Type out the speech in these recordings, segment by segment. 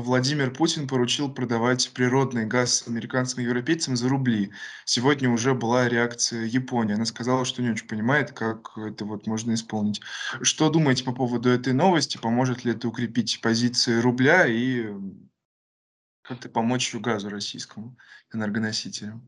Владимир Путин поручил продавать природный газ американцам и европейцам за рубли. Сегодня уже была реакция Японии. Она сказала, что не очень понимает, как это вот можно исполнить. Что думаете по поводу этой новости? Поможет ли это укрепить позиции рубля и как-то помочь газу российскому энергоносителю?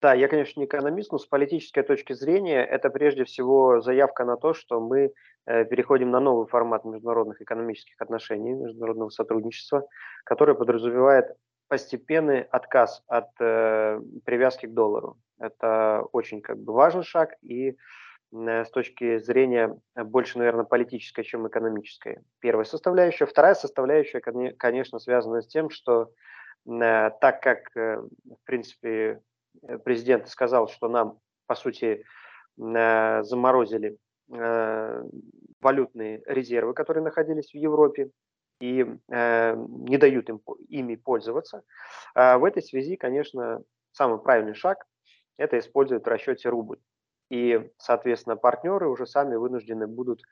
Да, я, конечно, не экономист, но с политической точки зрения это прежде всего заявка на то, что мы э, переходим на новый формат международных экономических отношений, международного сотрудничества, который подразумевает постепенный отказ от э, привязки к доллару. Это очень как бы важный шаг и э, с точки зрения больше, наверное, политической, чем экономической. Первая составляющая. Вторая составляющая, конечно, связана с тем, что э, так как, э, в принципе, президент сказал, что нам, по сути, э, заморозили э, валютные резервы, которые находились в Европе, и не дают им ими пользоваться. А в этой связи, конечно, самый правильный шаг – это использовать в расчете рубль. И, соответственно, партнеры уже сами вынуждены будут,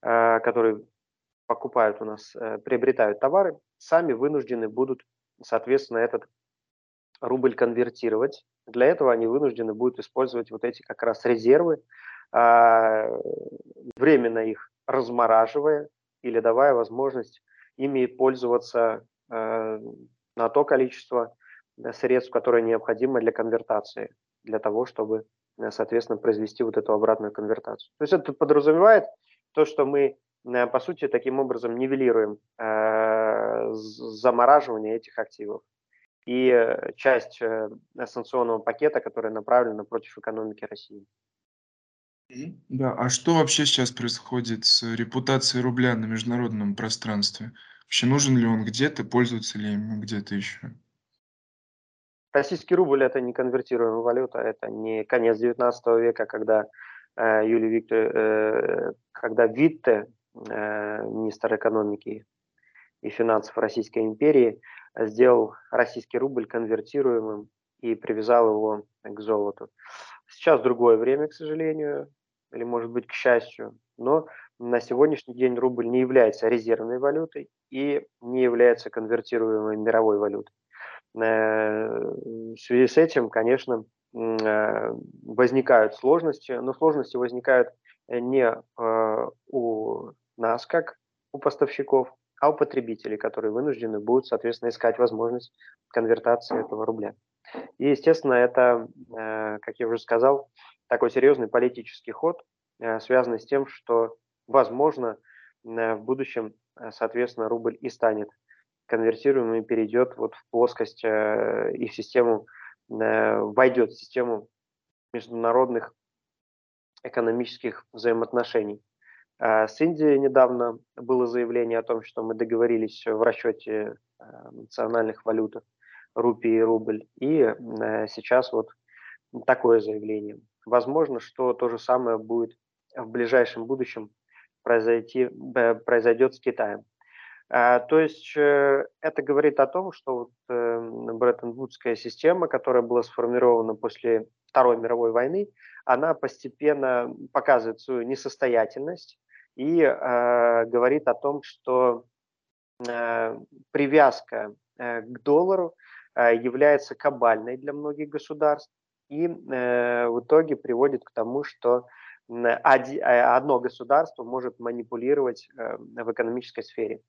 которые покупают у нас, приобретают товары, сами вынуждены будут, соответственно, этот рубль конвертировать. Для этого они вынуждены будут использовать вот эти как раз резервы, а, временно их размораживая или давая возможность ими пользоваться а, на то количество средств, которое необходимо для конвертации, для того, чтобы, соответственно, произвести вот эту обратную конвертацию. То есть это подразумевает то, что мы, по сути, таким образом нивелируем э, замораживание этих активов и э, часть э, санкционного пакета, которая направлена против экономики России. Да, а что вообще сейчас происходит с репутацией рубля на международном пространстве? Вообще нужен ли он где-то, пользуется ли им где-то еще? Российский рубль – это не конвертируемая валюта, это не конец 19 века, когда э, Юлий Виктор, э, когда Витте, э, министр экономики и финансов Российской империи, сделал российский рубль конвертируемым и привязал его к золоту. Сейчас другое время, к сожалению, или, может быть, к счастью, но на сегодняшний день рубль не является резервной валютой и не является конвертируемой мировой валютой. Э, в связи с этим, конечно, э, возникают сложности, но сложности возникают не э, у нас, как у поставщиков, а у потребителей, которые вынуждены будут, соответственно, искать возможность конвертации этого рубля. И, естественно, это, э, как я уже сказал, такой серьезный политический ход, э, связанный с тем, что, возможно, э, в будущем, соответственно, рубль и станет конвертируемым и перейдет вот в плоскость и в систему, войдет в систему международных экономических взаимоотношений. А, с Индией недавно было заявление о том, что мы договорились в расчете а, национальных валют рупий и рубль. И э, сейчас вот такое заявление. Возможно, что то же самое будет в ближайшем будущем произойти, произойдет с Китаем. То есть э, это говорит о том, что вот э, Бреттон-Вудская система, которая была сформирована после Второй мировой войны, она постепенно показывает свою несостоятельность, и э, говорит о том, что э, привязка э, к доллару э, является кабальной для многих государств и э, в итоге приводит к тому, что э, одно государство может манипулировать э, в экономической сфере.